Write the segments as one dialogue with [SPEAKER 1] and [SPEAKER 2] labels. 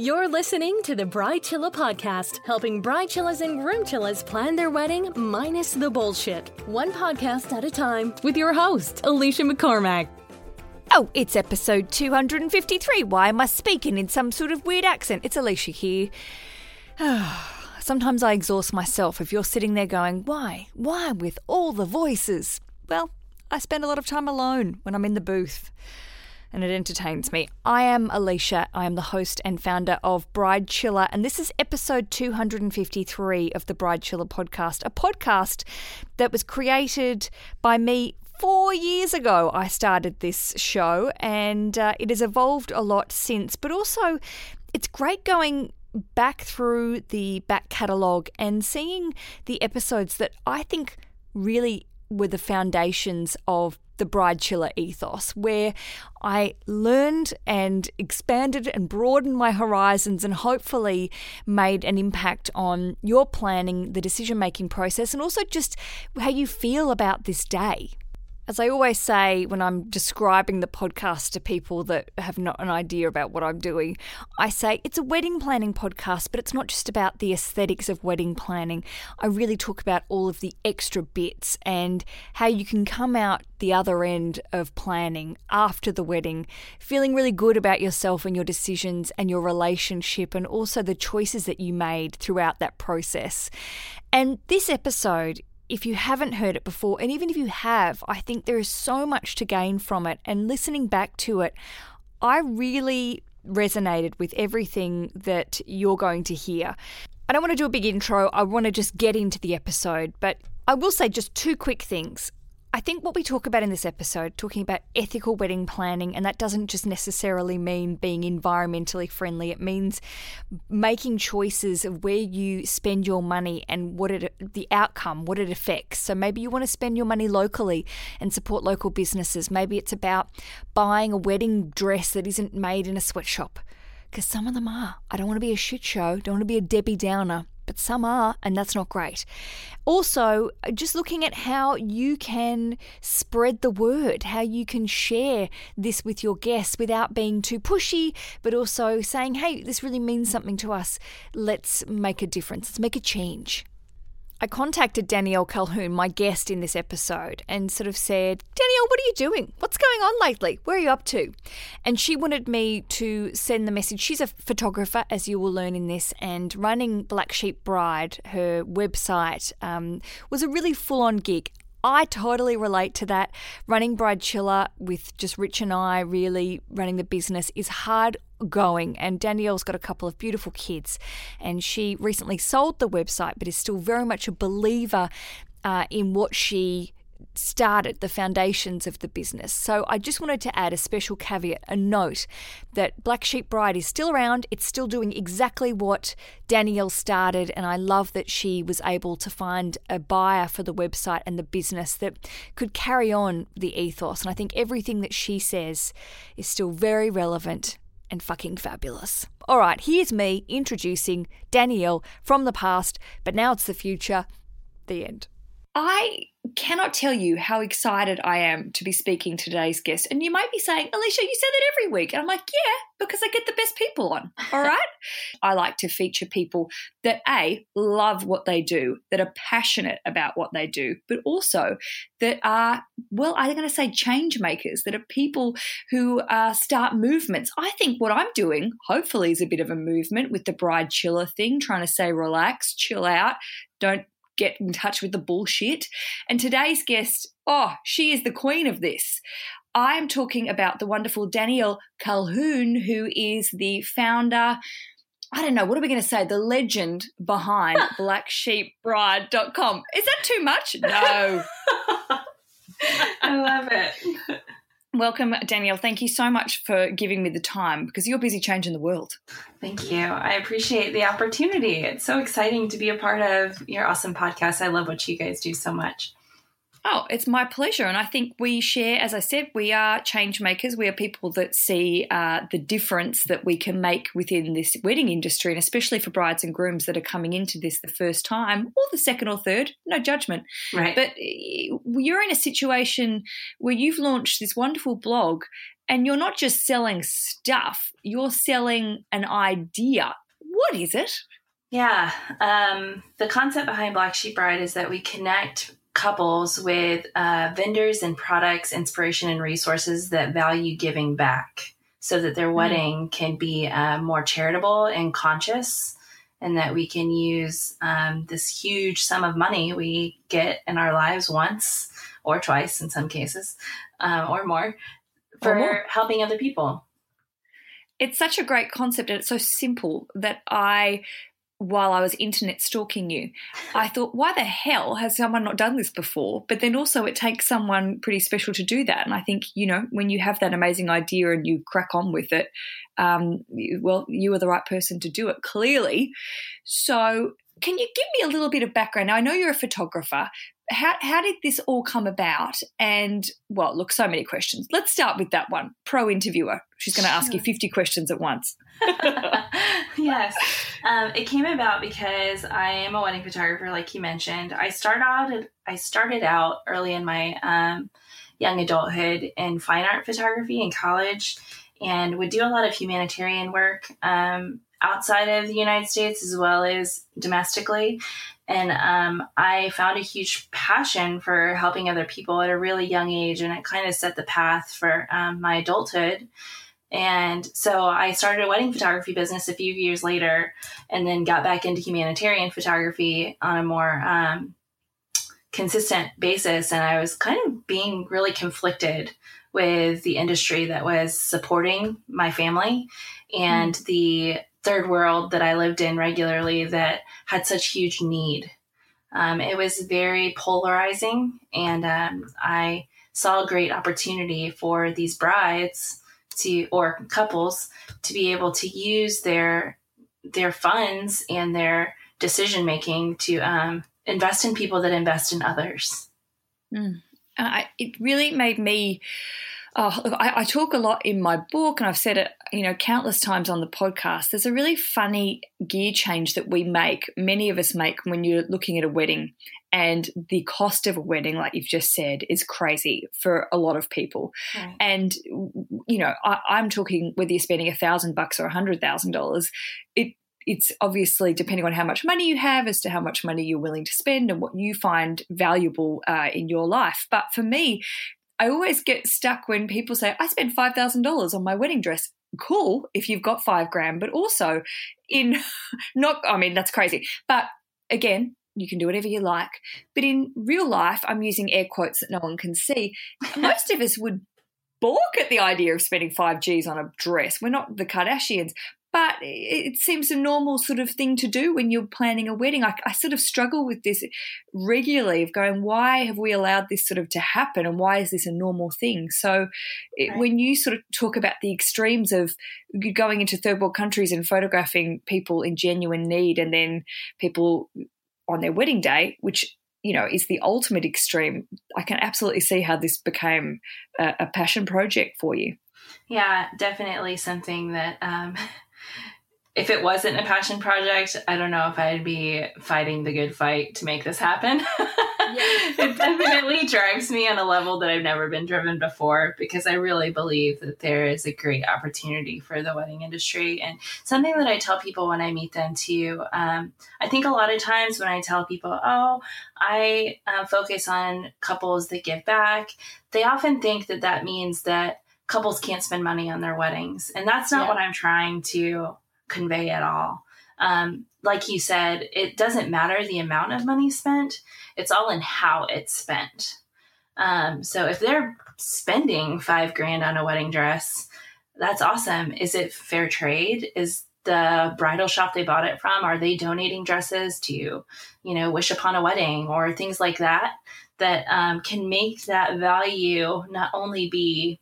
[SPEAKER 1] You're listening to the Bridechilla podcast, helping bridechillas and groomchillas plan their wedding minus the bullshit. One podcast at a time with your host, Alicia McCormack.
[SPEAKER 2] Oh, it's episode 253. Why am I speaking in some sort of weird accent? It's Alicia here. Sometimes I exhaust myself if you're sitting there going, Why? Why with all the voices? Well, I spend a lot of time alone when I'm in the booth and it entertains me. I am Alicia. I am the host and founder of Bridechilla, and this is episode 253 of the Bridechilla podcast, a podcast that was created by me four years ago. I started this show, and uh, it has evolved a lot since, but also it's great going back through the back catalogue and seeing the episodes that I think really were the foundations of the Bridechilla ethos, where I learned and expanded and broadened my horizons and hopefully made an impact on your planning, the decision making process, and also just how you feel about this day. As I always say when I'm describing the podcast to people that have not an idea about what I'm doing, I say it's a wedding planning podcast, but it's not just about the aesthetics of wedding planning. I really talk about all of the extra bits and how you can come out the other end of planning after the wedding, feeling really good about yourself and your decisions and your relationship, and also the choices that you made throughout that process. And this episode if you haven't heard it before, and even if you have, I think there is so much to gain from it. And listening back to it, I really resonated with everything that you're going to hear. I don't want to do a big intro, I want to just get into the episode, but I will say just two quick things. I think what we talk about in this episode, talking about ethical wedding planning, and that doesn't just necessarily mean being environmentally friendly. It means making choices of where you spend your money and what it, the outcome, what it affects. So maybe you want to spend your money locally and support local businesses. Maybe it's about buying a wedding dress that isn't made in a sweatshop, because some of them are. I don't want to be a shit show. Don't want to be a Debbie Downer but some are, and that's not great. Also, just looking at how you can spread the word, how you can share this with your guests without being too pushy, but also saying, hey, this really means something to us. Let's make a difference, let's make a change. I contacted Danielle Calhoun, my guest in this episode, and sort of said, Danielle, what are you doing? What's going on lately? Where are you up to? And she wanted me to send the message. She's a photographer, as you will learn in this, and running Black Sheep Bride, her website, um, was a really full on gig. I totally relate to that. Running Bridechilla with just Rich and I really running the business is hard going. And Danielle's got a couple of beautiful kids, and she recently sold the website, but is still very much a believer uh, in what she started the foundations of the business. So I just wanted to add a special caveat, a note that Black Sheep Bride is still around. It's still doing exactly what Danielle started, and I love that she was able to find a buyer for the website and the business that could carry on the ethos. And I think everything that she says is still very relevant and fucking fabulous. All right, here's me introducing Danielle from the past, but now it's the future. The end. I cannot tell you how excited I am to be speaking to today's guest. And you might be saying, Alicia, you say that every week. And I'm like, yeah, because I get the best people on. All right. I like to feature people that A, love what they do, that are passionate about what they do, but also that are, well, I'm going to say change makers, that are people who uh, start movements. I think what I'm doing, hopefully, is a bit of a movement with the Bridechilla thing, trying to say, relax, chill out, don't get in touch with the bullshit. And today's guest, oh, she is the queen of this. I'm talking about the wonderful Danielle Calhoun, who is the founder. I don't know, what are we going to say? The legend behind blacksheepbride.com. Is that too much? No.
[SPEAKER 3] I love it.
[SPEAKER 2] Welcome, Danielle. Thank you so much for giving me the time because you're busy changing the world.
[SPEAKER 3] Thank you. I appreciate the opportunity. It's so exciting to be a part of your awesome podcast. I love what you guys do so much.
[SPEAKER 2] Oh, it's my pleasure. And I think we share, as I said, we are change makers. We are people that see uh, the difference that we can make within this wedding industry, and especially for brides and grooms that are coming into this the first time or the second or third. No judgment.
[SPEAKER 3] Right.
[SPEAKER 2] But you're in a situation where you've launched this wonderful blog And you're not just selling stuff, you're selling an idea. What is it?
[SPEAKER 3] Yeah. Um, the concept behind Black Sheep Bride is that we connect couples with uh, vendors and products, inspiration, and resources that value giving back so that their mm. wedding can be uh, more charitable and conscious and that we can use um, this huge sum of money we get in our lives once or twice in some cases um, or more for or more. helping other people
[SPEAKER 2] it's such a great concept and it's so simple that I while I was internet stalking you, I thought, why the hell has someone not done this before? But then also, it takes someone pretty special to do that. And I think, you know, when you have that amazing idea and you crack on with it, um, well, you are the right person to do it, clearly. So, can you give me a little bit of background? Now, I know you're a photographer, how, how did this all come about? And well, look, so many questions. Let's start with that one. Pro interviewer. She's going to ask you 50 questions at once.
[SPEAKER 3] yes. Um, it came about because I am a wedding photographer, like you mentioned. I started out, I started out early in my um, young adulthood in fine art photography in college and would do a lot of humanitarian work um, outside of the United States as well as domestically. And um, I found a huge passion for helping other people at a really young age, and it kind of set the path for um, my adulthood. And so I started a wedding photography business a few years later, and then got back into humanitarian photography on a more um, consistent basis. And I was kind of being really conflicted with the industry that was supporting my family and mm. the third world that I lived in regularly that had such huge need. Um, it was very polarizing, and um, I saw a great opportunity for these brides to or couples to be able to use their their funds and their decision making to um, invest in people that invest in others.
[SPEAKER 2] Mm. I, it really made me Oh, look, I, I, talk a lot in my book, and I've said it, you know, countless times on the podcast. There's a really funny gear change that we make, many of us make, when you're looking at a wedding, and the cost of a wedding, like you've just said, is crazy for a lot of people. Right. And you know, I, am talking whether you're spending a thousand bucks or a hundred thousand dollars, it it's obviously depending on how much money you have as to how much money you're willing to spend and what you find valuable uh, in your life. But for me, I always get stuck when people say, I spent $5,000 on my wedding dress. Cool if you've got five grand, but also in not, I mean, that's crazy. But again, you can do whatever you like. But in real life, I'm using air quotes that no one can see. Most of us would balk at the idea of spending five G's on a dress. We're not the Kardashians, but it seems a normal sort of thing to do when you're planning a wedding. I, I, sort of struggle with this regularly of going, why have we allowed this sort of to happen and why is this a normal thing? So it, right. when you sort of talk about the extremes of going into third world countries and photographing people in genuine need and then people on their wedding day, which you know is the ultimate extreme, I can absolutely see how this became a, a passion project for you.
[SPEAKER 3] Yeah, definitely something that um, if it wasn't a passion project, I don't know if I'd be fighting the good fight to make this happen. it definitely drives me on a level that I've never been driven before because I really believe that there is a great opportunity for the wedding industry. And something that I tell people when I meet them too, um, I think a lot of times when I tell people, oh, I uh, focus on couples that give back, they often think that that means that couples can't spend money on their weddings. And that's not yeah. what I'm trying to convey at all. Um, like you said, it doesn't matter the amount of money spent, it's all in how it's spent. Um, so if they're spending five grand on a wedding dress, that's awesome. Is it fair trade? Is the bridal shop they bought it from are they donating dresses to you know wish upon a wedding or things like that that um, can make that value not only be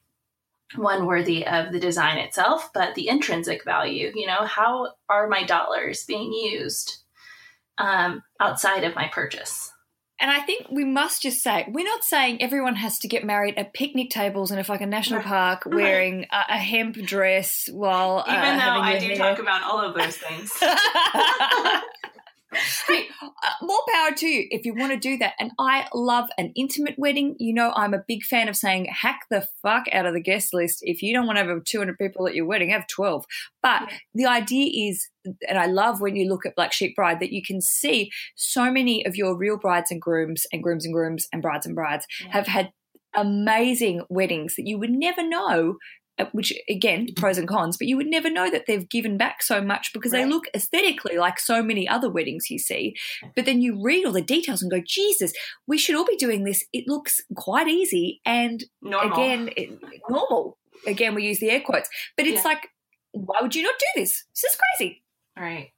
[SPEAKER 3] one worthy of the design itself, but the intrinsic value. You know, how are my dollars being used um, outside of my purchase?
[SPEAKER 2] And I think we must just say we're not saying everyone has to get married at picnic tables in a fucking national park wearing a, a, hemp dress while
[SPEAKER 3] even uh, though I do hair. talk about all of those things.
[SPEAKER 2] uh, more power to you if you want to do that. And I love an intimate wedding. You know, I'm a big fan of saying hack the fuck out of the guest list. If you don't want to have 200 people at your wedding, have 12. But yeah. the idea is, and I love when you look at Black Sheep Bride, that you can see so many of your real brides and grooms and grooms and grooms and brides and brides yeah. have had amazing weddings that you would never know Uh, which again mm-hmm. pros and cons but you would never know that they've given back so much because right. they look aesthetically like so many other weddings you see. But then you read all the details and go jesus we should all be doing this. It looks quite easy and normal. again it, normal. Again we use the air quotes. But it's yeah. like why would you not do this? This is crazy.
[SPEAKER 3] Right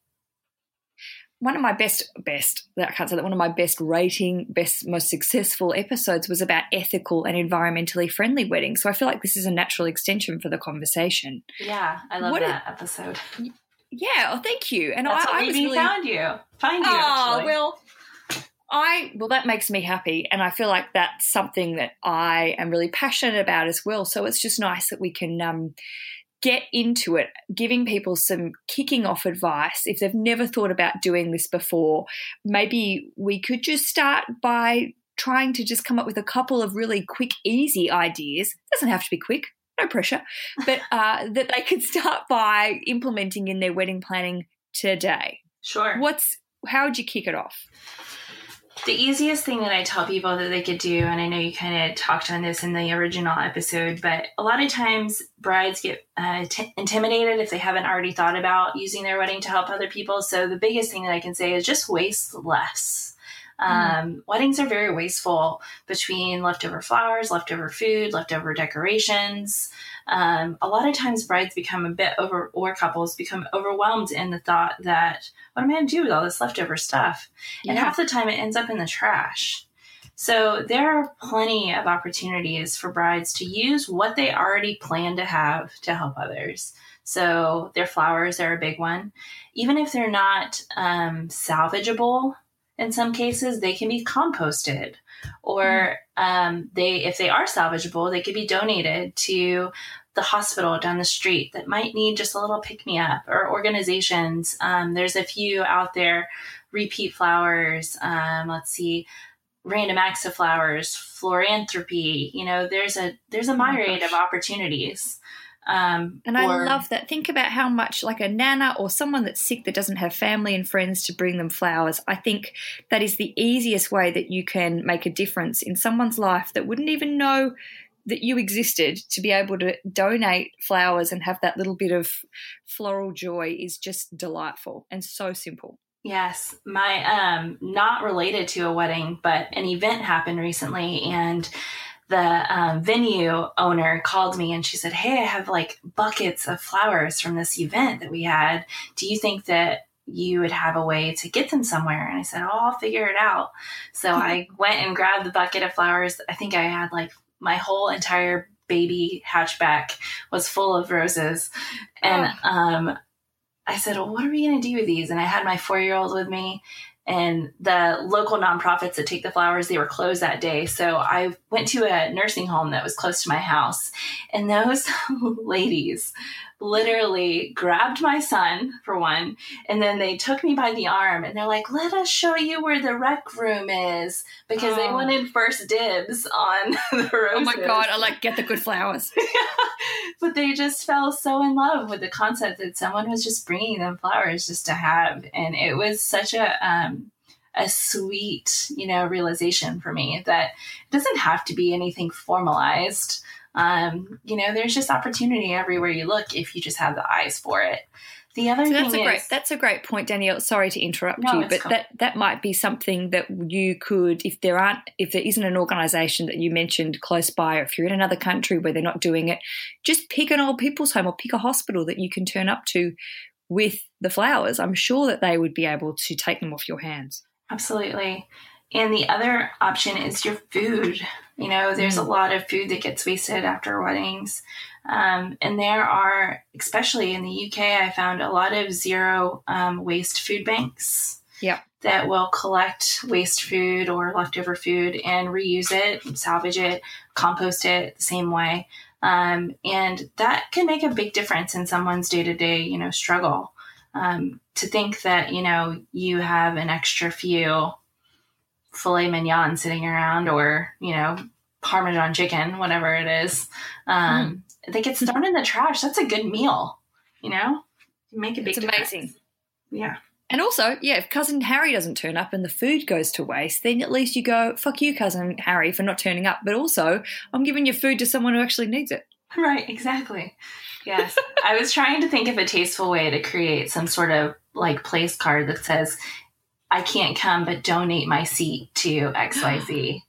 [SPEAKER 2] one of my best best I can't say that one of my best rating best most successful episodes was about ethical and environmentally friendly weddings. So I feel like this is a natural extension for the conversation.
[SPEAKER 3] Yeah, I love what that a, episode.
[SPEAKER 2] Yeah, oh, thank you.
[SPEAKER 3] And That's I, I was really, found you. Find you. Oh actually.
[SPEAKER 2] well. I well that makes me happy and I feel like that's something that I am really passionate about as well. So it's just nice that we can um, get into it, giving people some kicking off advice. If they've never thought about doing this before, maybe we could just start by trying to just come up with a couple of really quick, easy ideas. It doesn't have to be quick, no pressure, but uh, that they could start by implementing in their wedding planning today.
[SPEAKER 3] Sure.
[SPEAKER 2] What's how would you kick it off?
[SPEAKER 3] The easiest thing that I tell people that they could do, and I know you kind of talked on this in the original episode, but a lot of times brides get uh, t- intimidated if they haven't already thought about using their wedding to help other people. So the biggest thing that I can say is just waste less. Um, mm. Weddings are very wasteful between leftover flowers, leftover food, leftover decorations um, a lot of times brides become a bit over, or couples become overwhelmed in the thought that, what am I going to do with all this leftover stuff? Yeah. And half the time it ends up in the trash. So there are plenty of opportunities for brides to use what they already plan to have to help others. So their flowers are a big one. Even if they're not um, salvageable, in some cases, they can be composted or mm. Um, they if they are salvageable they could be donated to the hospital down the street that might need just a little pick me up or organizations. Um, there's a few out there repeat flowers um, let's see random acts of flowers floranthropy you know there's a there's a oh myriad oh of opportunities
[SPEAKER 2] um, and I love that. Think about how much, like a nana or someone that's sick that doesn't have family and friends to bring them flowers. I think that is the easiest way that you can make a difference in someone's life that wouldn't even know that you existed to be able to donate flowers and have that little bit of floral joy is just delightful and so simple.
[SPEAKER 3] Yes, my um not related to a wedding, but an event happened recently and the um, venue owner called me and she said, Hey, I have like buckets of flowers from this event that we had. Do you think that you would have a way to get them somewhere? And I said, Oh, I'll figure it out. So I went and grabbed the bucket of flowers. I think I had like my whole entire baby hatchback was full of roses. And um, I said, Well, what are we going to do with these? And I had my four year old with me and the local nonprofits that take the flowers they were closed that day. So i went to a nursing home that was close to my house and those ladies literally grabbed my son for one and then they took me by the arm and they're like let us show you where the rec room is because oh. they wanted first dibs on the roses.
[SPEAKER 2] oh my god i like get the good flowers
[SPEAKER 3] but they just fell so in love with the concept that someone was just bringing them flowers just to have and it was such a um, a sweet you know realization for me that it doesn't have to be anything formalized um, you know, there's just opportunity everywhere you look if you just have the eyes for it. The other
[SPEAKER 2] so
[SPEAKER 3] that's
[SPEAKER 2] a
[SPEAKER 3] is,
[SPEAKER 2] great that's a great point, Danielle. Sorry to interrupt no, you, but cool. that that might be something that you could, if there aren't, if there isn't an organisation that you mentioned close by, or if you're in another country where they're not doing it, just pick an old people's home or pick a hospital that you can turn up to with the flowers. I'm sure that they would be able to take them off your hands.
[SPEAKER 3] Absolutely. And the other option is your food. You know, there's a mm. lot of food that gets wasted after weddings. Um, and there are, especially in the UK, I found a lot of zero um, waste food banks.
[SPEAKER 2] Yep.
[SPEAKER 3] That will collect waste food or leftover food and reuse it, salvage it, compost it the same way. Um, and that can make a big difference in someone's day to day, you know, struggle. Um, to think that, you know, you have an extra few filet mignon sitting around or, you know, Parmesan chicken, whatever it is, um, mm. that gets thrown in the trash. That's a good meal, you know? make a big
[SPEAKER 2] It's amazing.
[SPEAKER 3] Yeah.
[SPEAKER 2] And also, yeah, if cousin Harry doesn't turn up and the food goes to waste, then at least you go, fuck you, cousin Harry, for not turning up. But also, I'm giving your food to someone who actually needs it.
[SPEAKER 3] Right, exactly. Yes. I was trying to think of a tasteful way to create some sort of like place card that says, I can't come, but donate my seat to XYZ.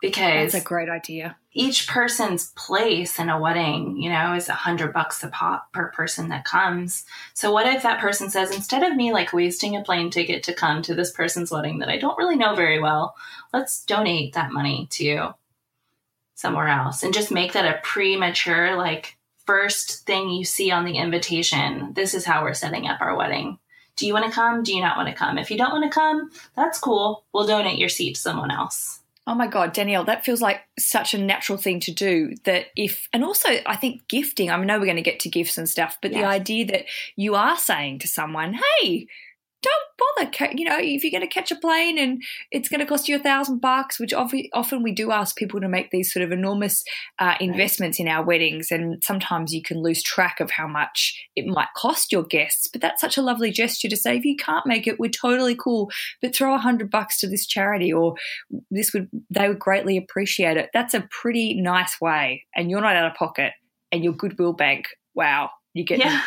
[SPEAKER 3] because
[SPEAKER 2] that's a great idea.
[SPEAKER 3] Each person's place in a wedding, you know, is a hundred bucks a pop per person that comes. So what if that person says, instead of me like wasting a plane ticket to come to this person's wedding that I don't really know very well, let's donate that money to somewhere else and just make that a premature, like first thing you see on the invitation. This is how we're setting up our wedding. Do you want to come? Do you not want to come? If you don't want to come, that's cool. We'll donate your seat to someone else.
[SPEAKER 2] Oh my God, Danielle, that feels like such a natural thing to do. That if, and also I think gifting, I know we're going to get to gifts and stuff, but the idea that you are saying to someone, hey, don't bother. You know, if you're going to catch a plane and it's going to cost you a thousand bucks, which often we do ask people to make these sort of enormous uh, investments in our weddings, and sometimes you can lose track of how much it might cost your guests. But that's such a lovely gesture to say, if you can't make it, we're totally cool, but throw a hundred bucks to this charity, or this would they would greatly appreciate it. That's a pretty nice way, and you're not out of pocket, and your goodwill bank. Wow, you get.
[SPEAKER 3] Yeah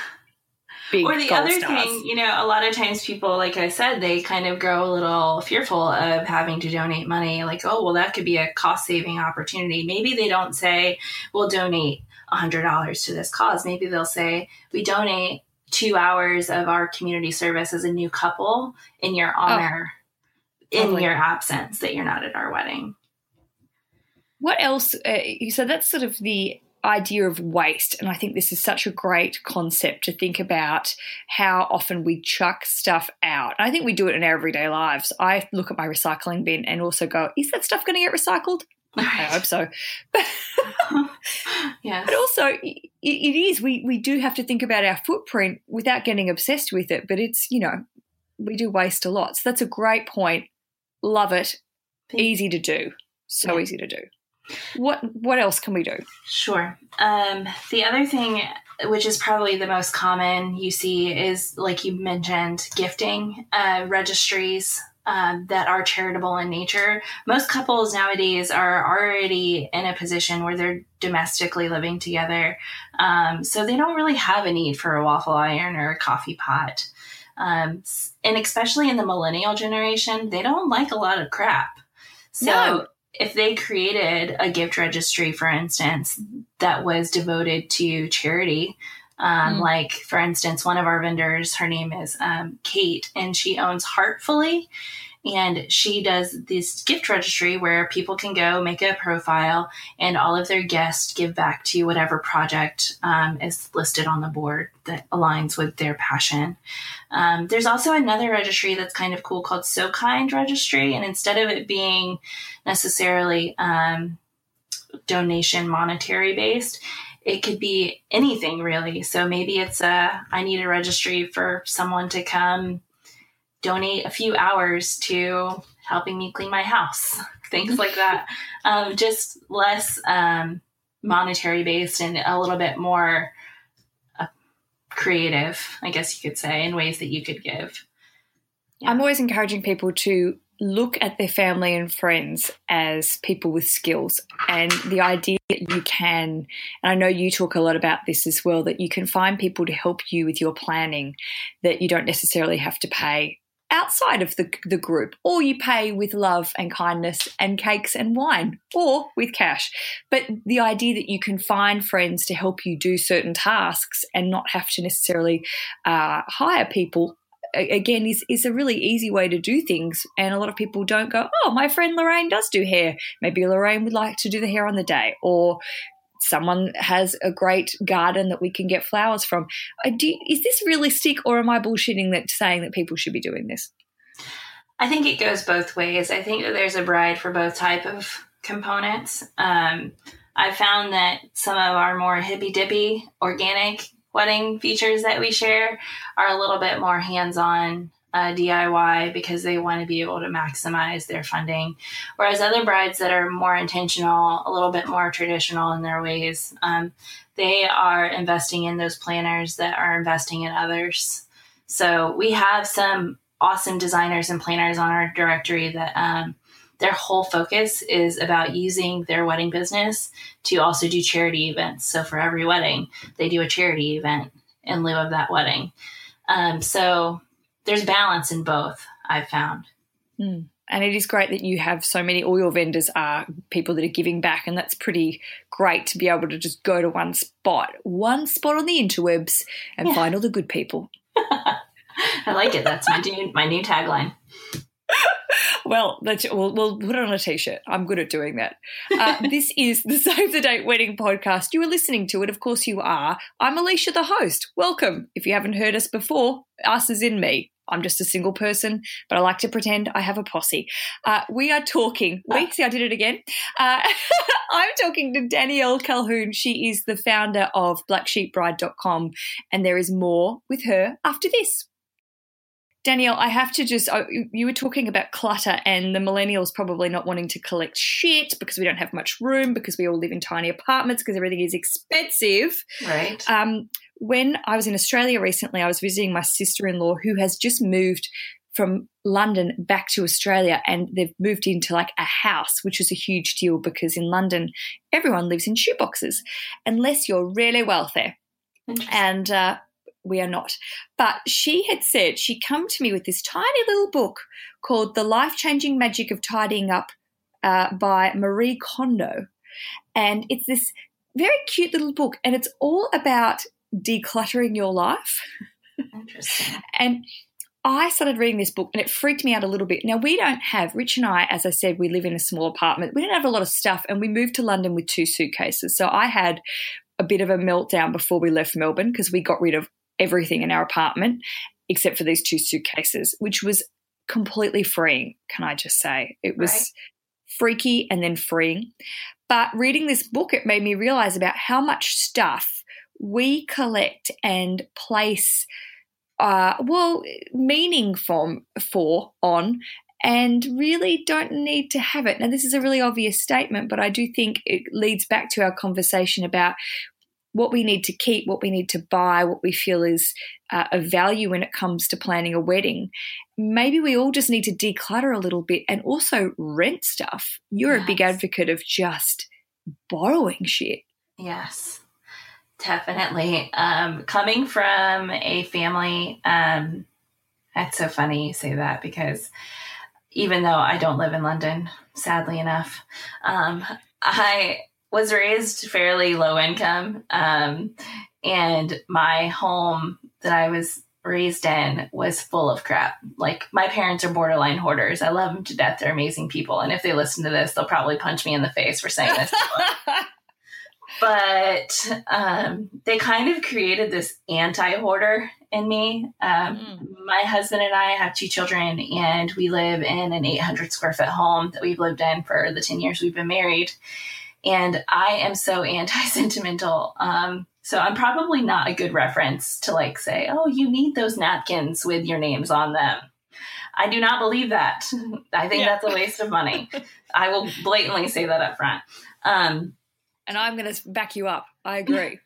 [SPEAKER 3] big or the other stars. thing you know a lot of times people like i said they kind of grow a little fearful of having to donate money like oh well that could be a cost saving opportunity. Maybe they don't say we'll donate $100 to this cause. Maybe they'll say we donate two hours of our community service as a new couple in your oh, honor oh, in your absence that you're not at our wedding.
[SPEAKER 2] What else uh, so that's sort of the idea of waste. And I think this is such a great concept to think about how often we chuck stuff out. And I think we do it in our everyday lives. I look at my recycling bin and also go, is that stuff going to get recycled? I hope so.
[SPEAKER 3] yes.
[SPEAKER 2] But also, it, it is, we, we do have to think about our footprint without getting obsessed with it. But it's, you know, we do waste a lot. So that's a great point. Love it. Easy to do. So yeah. easy to do. What what else can we do?
[SPEAKER 3] Sure. Um, the other thing, which is probably the most common you see, is like you mentioned, gifting uh, registries um, that are charitable in nature. Most couples nowadays are already in a position where they're domestically living together, um, so they don't really have a need for a waffle iron or a coffee pot. Um, and especially in the millennial generation, they don't like a lot of crap. So no if they created a gift registry, for instance, that was devoted to charity, um, mm. like for instance, one of our vendors, her name is um, Kate, and she owns Heartfully, and she does this gift registry where people can go make a profile and all of their guests give back to whatever project um, is listed on the board that aligns with their passion. Um, there's also another registry that's kind of cool called So Kind Registry. And instead of it being necessarily um, donation monetary based, it could be anything really. So maybe it's a I need a registry for someone to come donate a few hours to helping me clean my house, things like that. Um, just less um, monetary based and a little bit more uh, creative, I guess you could say, in ways that you could give.
[SPEAKER 2] Yeah. I'm always encouraging people to look at their family and friends as people with skills and the idea that you can and i know you talk a lot about this as well that you can find people to help you with your planning that you don't necessarily have to pay outside of the, the group, or you pay with love and kindness and cakes and wine, or with cash. But the idea that you can find friends to help you do certain tasks and not have to necessarily uh, hire people again is, is a really easy way to do things and a lot of people don't go oh my friend lorraine does do hair maybe lorraine would like to do the hair on the day or someone has a great garden that we can get flowers from. Do, is this realistic, or am I bullshitting that saying that people should be doing this?
[SPEAKER 3] I think it goes both ways. I think that there's a bride for both type of components. Um, I found that some of our more hippy dippy organic wedding features that we share are a little bit more hands on uh, DIY because they want to be able to maximize their funding. Whereas other brides that are more intentional, a little bit more traditional in their ways, um, they are investing in those planners that are investing in others. So we have some awesome designers and planners on our directory that um, their whole focus is about using their wedding business to also do charity events. So for every wedding, they do a charity event in lieu of that wedding. Um, so there's balance in both, I've found.
[SPEAKER 2] Mm. And it is great that you have so many, all your vendors are people that are giving back. And that's pretty great to be able to just go to one spot, one spot on the interwebs and yeah. find all the good people.
[SPEAKER 3] I like it. That's my new, my new tagline.
[SPEAKER 2] well, we'll, we'll put it on a t-shirt. I'm good at doing that. Uh, this is the Save the Date Wedding podcast. You are listening to it. Of course you are. I'm Alicia, the host. Welcome. If you haven't heard us before, us is in me. I'm just a single person, but I like to pretend I have a posse. Uh, we are talking. Wait, see, I did it again. Uh, I'm talking to Danielle Calhoun. She is the founder of blacksheepbride.com, and there is more with her after this. Danielle, I have to just, oh, you were talking about clutter and the millennials probably not wanting to collect shit because we don't have much room, because we all live in tiny apartments, because everything is expensive.
[SPEAKER 3] Right.
[SPEAKER 2] Um, when I was in Australia recently, I was visiting my sister in law who has just moved from London back to Australia and they've moved into like a house, which is a huge deal because in London, everyone lives in shoeboxes unless you're really wealthy. And uh, we are not. But she had said she'd come to me with this tiny little book called The Life Changing Magic of Tidying Up uh, by Marie Kondo. And it's this very cute little book, and it's all about decluttering your life.
[SPEAKER 3] Interesting.
[SPEAKER 2] and I started reading this book and it freaked me out a little bit. Now, we don't have, Rich and I, as I said, we live in a small apartment. We don't have a lot of stuff and we moved to London with two suitcases. So I had a bit of a meltdown before we left Melbourne because we got rid of everything in our apartment except for these two suitcases, which was completely freeing, can I just say? It was right. freaky and then freeing. But reading this book, it made me realize about how much stuff we collect and place, uh, well, meaning from, for, on, and really don't need to have it. Now, this is a really obvious statement, but I do think it leads back to our conversation about what we need to keep, what we need to buy, what we feel is uh, of value when it comes to planning a wedding. Maybe we all just need to declutter a little bit and also rent stuff. You're yes. a big advocate of just borrowing shit.
[SPEAKER 3] Yes, definitely. Um, coming from a family, um, that's so funny you say that because even though I don't live in London, sadly enough, um, I was raised fairly low income. Um, and my home that I was raised in was full of crap. Like my parents are borderline hoarders. I love them to death. They're amazing people. And if they listen to this, they'll probably punch me in the face for saying this. but um, they kind of created this anti hoarder in me. Um, mm. My husband and I have two children, and we live in an 800 square foot home that we've lived in for the 10 years we've been married. And I am so anti sentimental. Um, so I'm probably not a good reference to like say, oh, you need those napkins with your names on them. I do not believe that. I think yeah. that's a waste of money. I will blatantly say that up front. Um,
[SPEAKER 2] and I'm going to back you up. I agree.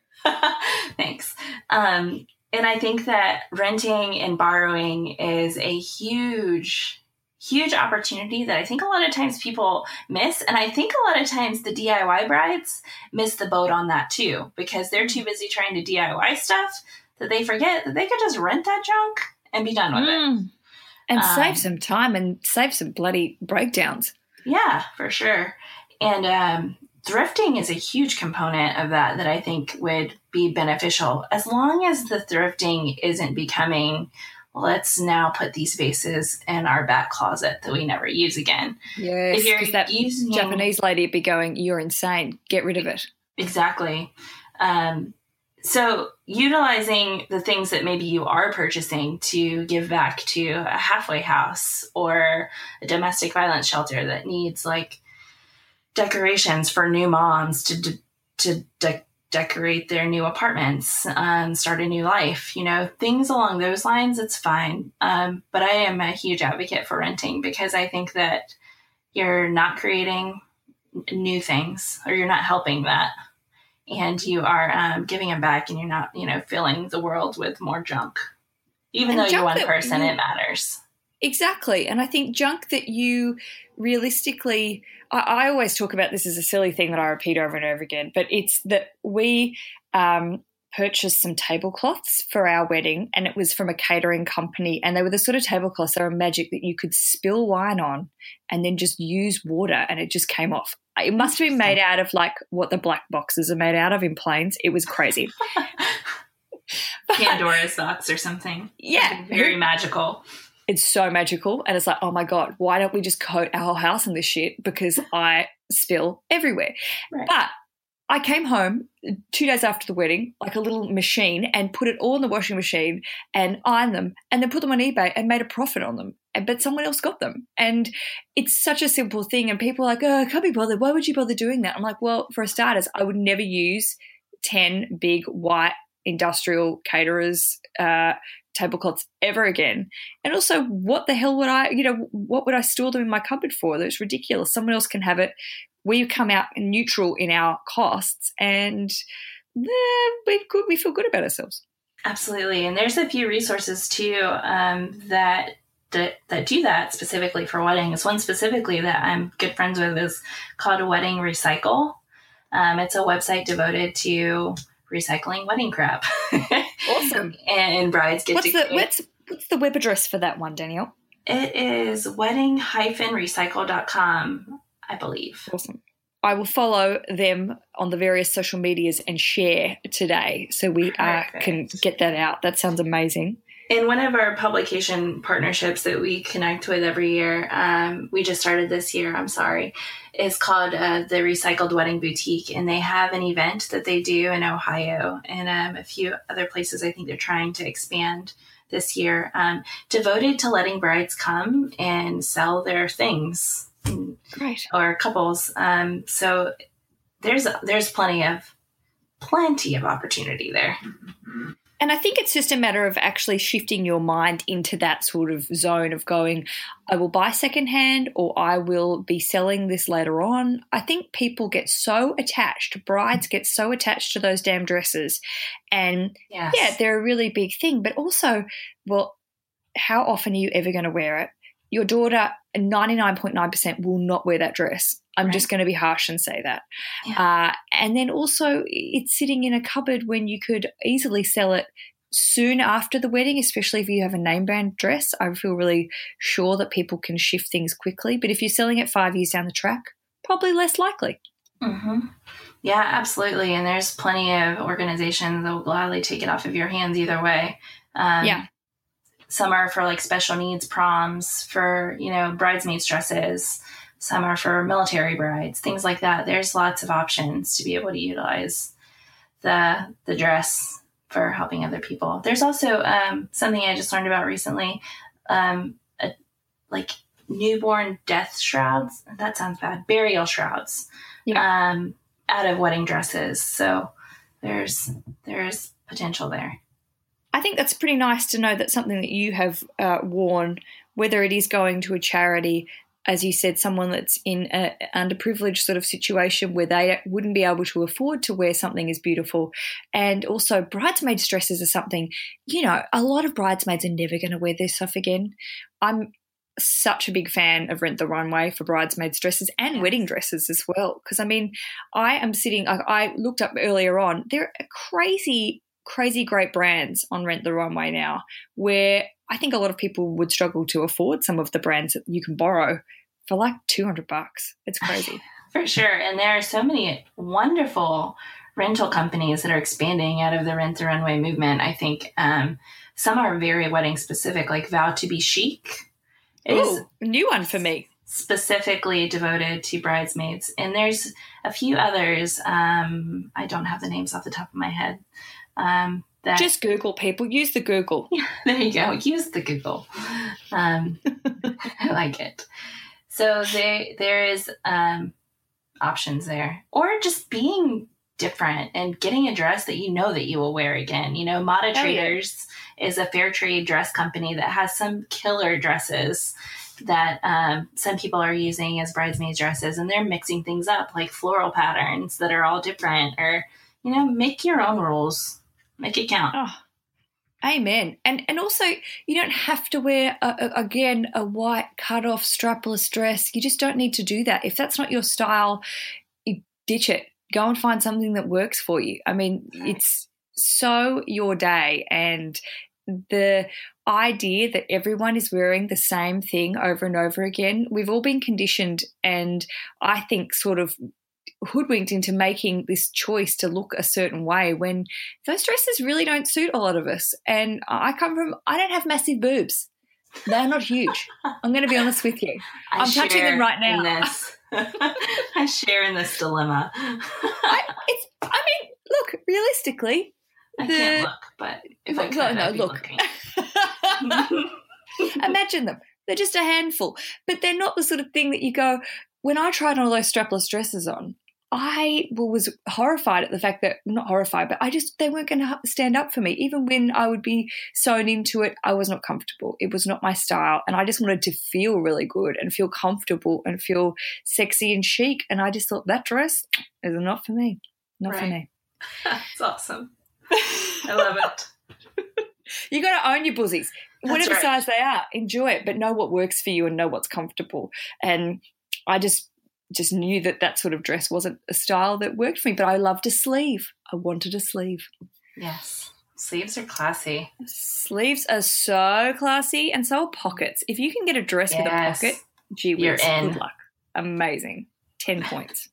[SPEAKER 3] Thanks. Um, and I think that renting and borrowing is a huge huge opportunity that I think a lot of times people miss. And I think a lot of times the DIY brides miss the boat on that too, because they're too busy trying to DIY stuff that they forget that they could just rent that junk and be done with mm. it.
[SPEAKER 2] And um, save some time and save some bloody breakdowns.
[SPEAKER 3] Yeah, for sure. And um, thrifting is a huge component of that that I think would be beneficial as long as the thrifting isn't becoming let's now put these vases in our back closet that we never use again.
[SPEAKER 2] Yes, because that using, Japanese lady would be going, "You're insane. Get rid of it."
[SPEAKER 3] Exactly. Um, so utilizing the things that maybe you are purchasing to give back to a halfway house or a domestic violence shelter that needs like decorations for new moms to to, to decorate their new apartments, um, start a new life, you know, things along those lines, it's fine. Um, but I am a huge advocate for renting because I think that you're not creating new things or you're not helping that. And you are um, giving them back and you're not, you know, filling the world with more junk. Even
[SPEAKER 2] And
[SPEAKER 3] though you're one person,
[SPEAKER 2] you-
[SPEAKER 3] it matters.
[SPEAKER 2] Exactly. And I think junk that you realistically, I, I always talk about this as a silly thing that I repeat over and over again, but it's that we um, purchased some tablecloths for our wedding and it was from a catering company. And they were the sort of tablecloths that are magic that you could spill wine on and then just use water and it just came off. It must have been made out of like what the black boxes are made out of in planes. It was crazy.
[SPEAKER 3] Pandora's box or something.
[SPEAKER 2] Yeah.
[SPEAKER 3] Very magical.
[SPEAKER 2] It's so magical. And it's like oh my god why don't we just coat our whole house in this shit? Because i spill everywhere.
[SPEAKER 3] Right.
[SPEAKER 2] but i came home two days after the wedding like a little machine and put it all in the washing machine and ironed them and then put them on ebay and made a profit on them. And- but someone else got them. And it's such a simple thing. And people are like oh i can't be bothered. Why would you bother doing that? I'm like well for starters i would never use 10 big white industrial caterers uh, tablecloths ever again. And also, what the hell would I, you know, what would I store them in my cupboard for? That's ridiculous. Someone else can have it. We come out neutral in our costs, and eh, we good. We feel good about ourselves.
[SPEAKER 3] Absolutely, and there's a few resources too um, that, that that do that specifically for weddings. One specifically that I'm good friends with is called Wedding Recycle. Um, it's a website devoted to recycling wedding crap.
[SPEAKER 2] Awesome.
[SPEAKER 3] and brides get
[SPEAKER 2] What's
[SPEAKER 3] to
[SPEAKER 2] the what's what's the web address for that one, Danielle?
[SPEAKER 3] It is wedding-recycle.com, I believe.
[SPEAKER 2] Awesome. I will follow them on the various social medias and share today, so we uh, can get that out. That sounds amazing.
[SPEAKER 3] In one of our publication partnerships that we connect with every year, um, we just started this year, I'm sorry, is called uh, the Recycled Wedding Boutique. And they have an event that they do in Ohio and um, a few other places I think they're trying to expand this year, um, devoted to letting brides come and sell their things
[SPEAKER 2] Right.
[SPEAKER 3] or couples. Um, so there's there's plenty of plenty of opportunity there.
[SPEAKER 2] And I think it's just a matter of actually shifting your mind into that sort of zone of going, I will buy secondhand or I will be selling this later on. I think people get so attached, brides get so attached to those damn dresses. And
[SPEAKER 3] Yes.
[SPEAKER 2] yeah, they're a really big thing, but also, well, how often are you ever going to wear it? Your daughter, 99.9% will not wear that dress. I'm
[SPEAKER 3] Right.
[SPEAKER 2] just going to be harsh and say that.
[SPEAKER 3] Yeah.
[SPEAKER 2] Uh, and then also, it's sitting in a cupboard when you could easily sell it soon after the wedding, especially if you have a name brand dress. I feel really sure that people can shift things quickly. But if you're selling it five years down the track, probably less likely.
[SPEAKER 3] hmm Yeah, absolutely. And there's plenty of organizations that will gladly take it off of your hands either way. Um,
[SPEAKER 2] Yeah.
[SPEAKER 3] Some are for like special needs proms, for, you know, bridesmaids dresses. Some are for military brides, things like that. There's lots of options to be able to utilize the the dress for helping other people. There's also um, something I just learned about recently, um, a, like newborn death shrouds. That sounds bad. Burial shrouds um, out of wedding dresses. So there's there's potential there.
[SPEAKER 2] I think that's pretty nice to know that something that you have uh, worn, whether it is going to a charity, as you said, someone that's in an underprivileged sort of situation where they wouldn't be able to afford to wear something as beautiful. And also, bridesmaids' dresses are something, you know, a lot of bridesmaids are never going to wear this stuff again. I'm such a big fan of Rent the Runway for bridesmaids' dresses and
[SPEAKER 3] Yes.
[SPEAKER 2] wedding dresses as well. Because, I mean, I am sitting, I, I looked up earlier on, there are a crazy crazy great brands on Rent the Runway now where I think a lot of people would struggle to afford some of the brands that you can borrow for like 200 bucks. It's crazy.
[SPEAKER 3] For sure. And there are so many wonderful rental companies that are expanding out of the Rent the Runway movement. I think um, some are very wedding specific, like Vow to be Chic is
[SPEAKER 2] Ooh, new one for me.
[SPEAKER 3] specifically devoted to bridesmaids. And there's a few others. Um, I don't have the names off the top of my head. Um, that
[SPEAKER 2] Just Google people. Use the Google.
[SPEAKER 3] there you go. Use the Google. Um, I like it. So there, there is um, options there, or just being different and getting a dress that you know that you will wear again. You know, Mata
[SPEAKER 2] Oh, yeah.
[SPEAKER 3] Traders is a fair trade dress company that has some killer dresses that um, some people are using as bridesmaids dresses and they're mixing things up like floral patterns that are all different or you know make your own rules make it count
[SPEAKER 2] Oh, amen. And and also, you don't have to wear a, a- again a white cut off strapless dress. You just don't need to do that. If that's not your style, you ditch it. Go and find something that works for you. I mean,
[SPEAKER 3] Right.
[SPEAKER 2] it's so your day and the idea that everyone is wearing the same thing over and over again we've all been conditioned and i think sort of hoodwinked into making this choice to look a certain way when those dresses really don't suit a lot of us. And I come from, I don't have massive boobs. They're not huge. I'm going to be honest with you.
[SPEAKER 3] I
[SPEAKER 2] I'm touching them right now.
[SPEAKER 3] in this i share in this dilemma
[SPEAKER 2] I, it's, I mean, look, realistically,
[SPEAKER 3] i
[SPEAKER 2] the-
[SPEAKER 3] can't look but if i
[SPEAKER 2] Look,
[SPEAKER 3] could
[SPEAKER 2] no, look. imagine them. They're just a handful, but they're not the sort of thing that you go, when I tried all those strapless dresses on, I was horrified at the fact that not horrified, but I just they weren't going to stand up for me. Even when I would be sewn into it, I was not comfortable. It was not my style, and I just wanted to feel really good and feel comfortable and feel sexy and chic. And I just thought that dress is not for me, not for me.
[SPEAKER 3] that's awesome i love it
[SPEAKER 2] You got to own your busies,
[SPEAKER 3] That's
[SPEAKER 2] whatever
[SPEAKER 3] right.
[SPEAKER 2] size they are. Enjoy it, but know what works for you and know what's comfortable. And I just just knew that that sort of dress wasn't a style that worked for me. But I loved a sleeve. I wanted a sleeve.
[SPEAKER 3] yes sleeves are classy
[SPEAKER 2] Sleeves are so classy, and so are pockets. If you can get a dress with a pocket, gee
[SPEAKER 3] You're in.
[SPEAKER 2] good luck. Amazing. Ten points.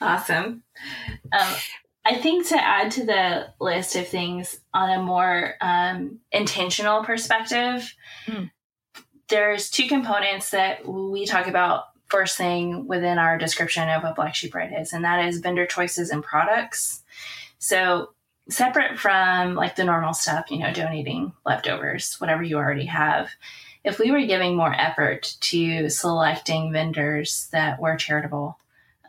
[SPEAKER 3] awesome. Um, I think to add to the list of things on a more um, intentional perspective,
[SPEAKER 2] Mm.
[SPEAKER 3] There's two components that we talk about first thing within our description of what Black Sheep Bride is, and that is vendor choices and products. So, separate from like the normal stuff, you know, donating leftovers, whatever you already have, if we were giving more effort to selecting vendors that were charitable,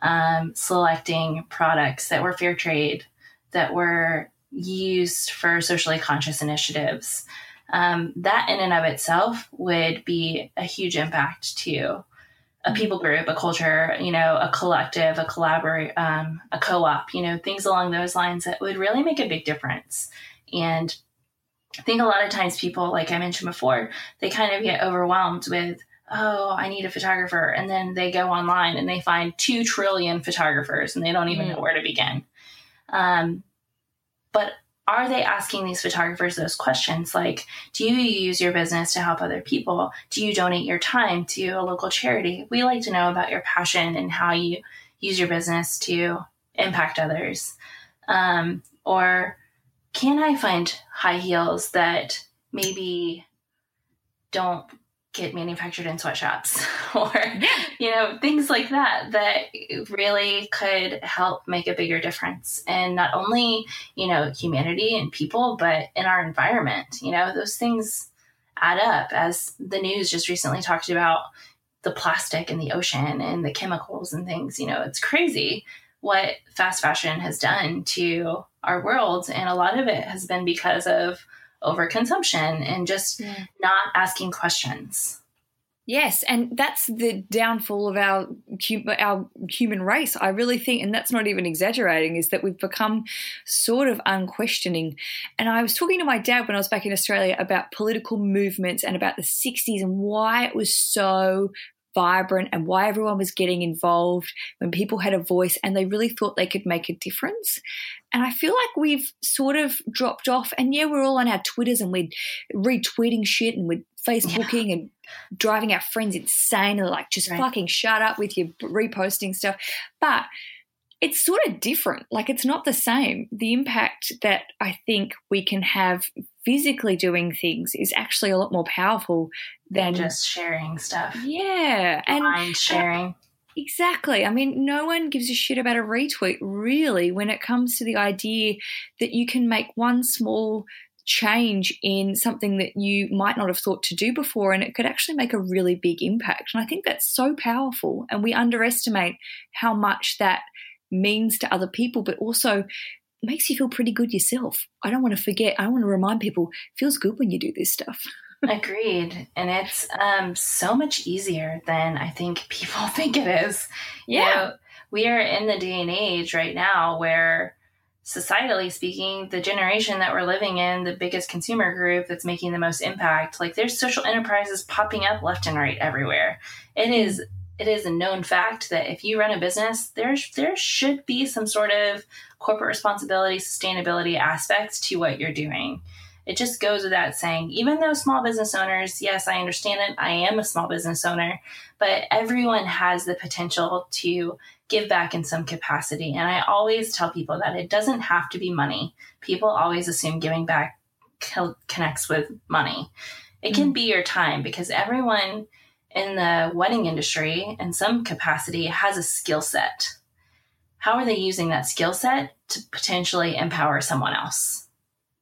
[SPEAKER 3] um, selecting products that were fair trade, that were used for socially conscious initiatives, um, that in and of itself would be a huge impact to a people group, a culture, you know, a collective, a collaborate, um, a co-op, you know, things along those lines that would really make a big difference. And I think a lot of times people, like I mentioned before, they kind of get overwhelmed with, oh, I need a photographer. And then they go online and they find 2 trillion photographers and they don't even
[SPEAKER 2] Mm.
[SPEAKER 3] know where to begin. Um, but are they asking these photographers those questions like, do you use your business to help other people? Do you donate your time to a local charity? We like to know about your passion and how you use your business to impact others. Um, or can I find high heels that maybe don't get manufactured in sweatshops or you know things like that that really could help make a bigger difference in not only you know humanity and people but in our environment. You know those things add up as the news just recently talked about the plastic in the ocean and the chemicals and things. You know it's crazy what fast fashion has done to our world and a lot of it has been because of overconsumption and just
[SPEAKER 2] Yeah.
[SPEAKER 3] not asking questions
[SPEAKER 2] Yes, and that's the downfall of our our human race. I really think, and that's not even exaggerating, is that we've become sort of unquestioning. And I was talking to my dad when I was back in Australia about political movements and about the '60s and why it was so vibrant and why everyone was getting involved when people had a voice and they really thought they could make a difference. And I feel like we've sort of dropped off. And yeah, we're all on our Twitters and we're retweeting shit and we're Facebooking and driving our friends insane and like just
[SPEAKER 3] Right.
[SPEAKER 2] fucking shut up with your reposting stuff. But it's sort of different. Like it's not the same. The impact that I think we can have physically doing things is actually a lot more powerful than
[SPEAKER 3] just sharing stuff
[SPEAKER 2] yeah. And
[SPEAKER 3] mind sharing
[SPEAKER 2] Exactly. I mean, no one gives a shit about a retweet, really, when it comes to the idea that you can make one small change in something that you might not have thought to do before, and it could actually make a really big impact. And I think that's so powerful, and we underestimate how much that means to other people, but also makes you feel pretty good yourself. I don't want to forget, I want to remind people, feels good when you do this stuff.
[SPEAKER 3] Agreed. And it's um, so much easier than I think people think it is.
[SPEAKER 2] Yeah. You know,
[SPEAKER 3] we are in the day and age right now where societally speaking, the generation that we're living in, the biggest consumer group that's making the most impact, like there's social enterprises popping up left and right everywhere. It is it is a known fact that if you run a business, there there should be some sort of corporate responsibility, sustainability aspects to what you're doing. It just goes without saying, even though small business owners, yes, I understand it. I am a small business owner, but everyone has the potential to give back in some capacity. And I always tell people that it doesn't have to be money. People always assume giving back connects with money. It can mm. be your time because everyone in the wedding industry, in some capacity, has a skill set. How are they using that skill set to potentially empower someone else?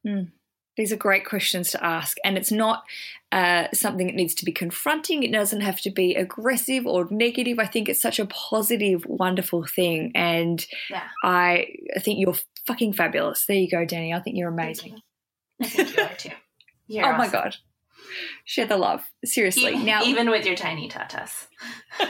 [SPEAKER 2] Mm. These are great questions to ask, and it's not uh, something that needs to be confronting. It doesn't have to be aggressive or negative. I think it's such a positive, wonderful thing, and yeah. I, I think you're fucking fabulous. There you go, Danny. I think you're amazing.
[SPEAKER 3] I think you are too.
[SPEAKER 2] You're oh awesome. my god share the love. Seriously.
[SPEAKER 3] Even, now, even with your tiny tatas.
[SPEAKER 2] My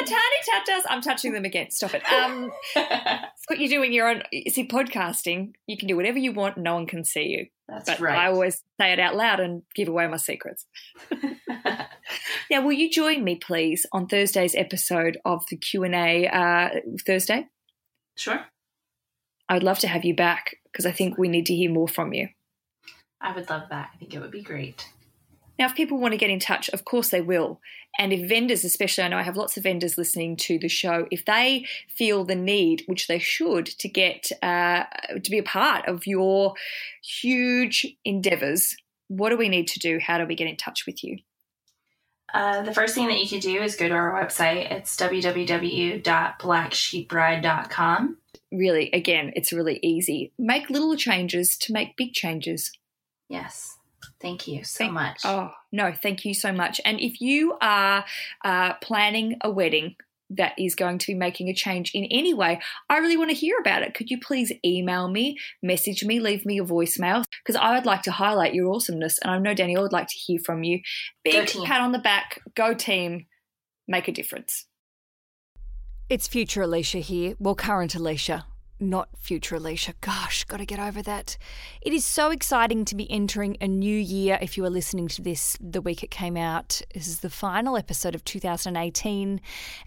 [SPEAKER 2] tiny tatas. I'm touching them again. Stop it. Um, it's what you do when you're on. See, podcasting. You can do whatever you want. No one can see you.
[SPEAKER 3] That's
[SPEAKER 2] but
[SPEAKER 3] right.
[SPEAKER 2] I always say it out loud and give away my secrets. now, will you join me, please, on Thursday's episode of the Q and A uh, Thursday?
[SPEAKER 3] Sure.
[SPEAKER 2] I'd love to have you back because I think we need to hear more from you.
[SPEAKER 3] I would love that. I think it would be great.
[SPEAKER 2] Now, if people want to get in touch, of course they will. And if vendors, especially, I know I have lots of vendors listening to the show, if they feel the need, which they should, to get uh, to be a part of your huge endeavors, what do we need to do? How do we get in touch with you?
[SPEAKER 3] Uh, the first thing that you can do is go to our website. It's www.blacksheepbride.com.
[SPEAKER 2] Really, again, it's really easy. Make little changes to make big changes.
[SPEAKER 3] Yes. Thank you so thank, much.
[SPEAKER 2] Oh, no, thank you so much. And if you are uh, planning a wedding, that is going to be making a change in any way, I really want to hear about it. Could you please email me, message me, leave me a voicemail? Because I would like to highlight your awesomeness. And I know Danielle would like to hear from you. Big pat on the back, go team, make a difference. It's future Alicia here. Well, current Alicia not future Alicia. Gosh, got to get over that. It is so exciting to be entering a new year. If you are listening to this the week it came out, this is the final episode of 2018.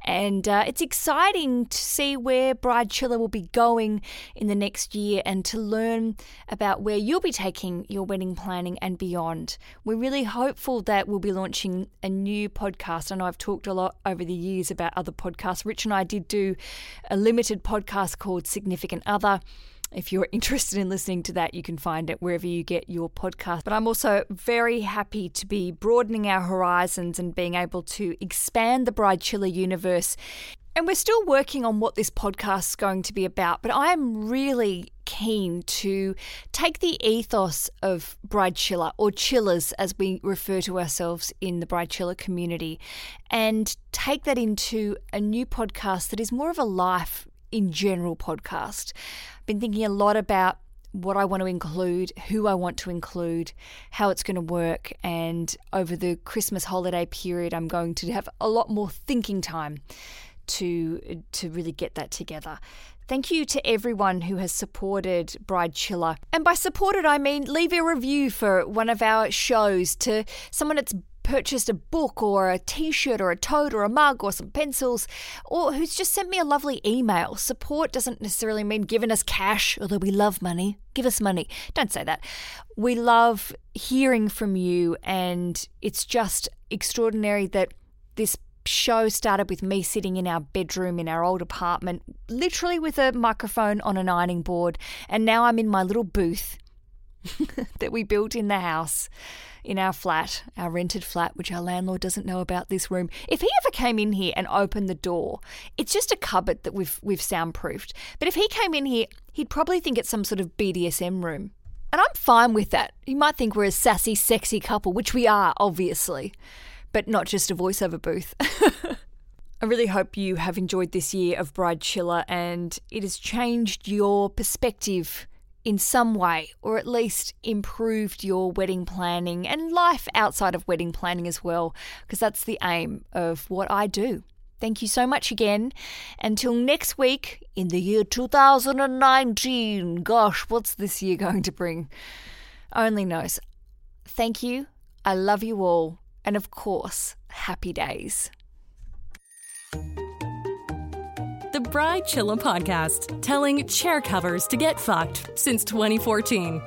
[SPEAKER 2] And uh, it's exciting to see where Bridechilla will be going in the next year and to learn about where you'll be taking your wedding planning and beyond. We're really hopeful that we'll be launching a new podcast. I know I've talked a lot over the years about other podcasts. Rich and I did do a limited podcast called Significant significant other. If you're interested in listening to that, you can find it wherever you get your podcast. But I'm also very happy to be broadening our horizons and being able to expand the Bridechilla universe. And we're still working on what this podcast is going to be about, but I'm really keen to take the ethos of Bridechilla, or chillers as we refer to ourselves in the Bridechilla community, and take that into a new podcast that is more of a life in general podcast. I've been thinking a lot about what I want to include, who I want to include, how it's going to work, and over the Christmas holiday period, I'm going to have a lot more thinking time to to really get that together. Thank you to everyone who has supported Bridechilla. And by supported, I mean leave a review for one of our shows to someone that's purchased a book or a t shirt or a tote or a mug or some pencils, or who's just sent me a lovely email. Support doesn't necessarily mean giving us cash, although we love money. Give us money. Don't say that. We love hearing from you, and it's just extraordinary that this show started with me sitting in our bedroom in our old apartment, literally with a microphone on an ironing board, and now I'm in my little booth that we built in the house in our flat, our rented flat, which our landlord doesn't know about this room. If he ever came in here and opened the door, it's just a cupboard that we've we've soundproofed. But if he came in here, he'd probably think it's some sort of BDSM room. And I'm fine with that. He might think we're a sassy, sexy couple, which we are, obviously, but not just a voiceover booth.
[SPEAKER 4] I really hope you have enjoyed this year of Bridechilla and it has changed your perspective in some way, or at least improved your wedding planning and life outside of wedding planning as well, because that's the aim of what I do. Thank you so much again. Until next week in the year 2019. Gosh, what's this year going to bring? Only knows. Thank you. I love you all. And of course, happy days.
[SPEAKER 1] The Bridechilla Podcast, telling chair covers to get fucked since 2014.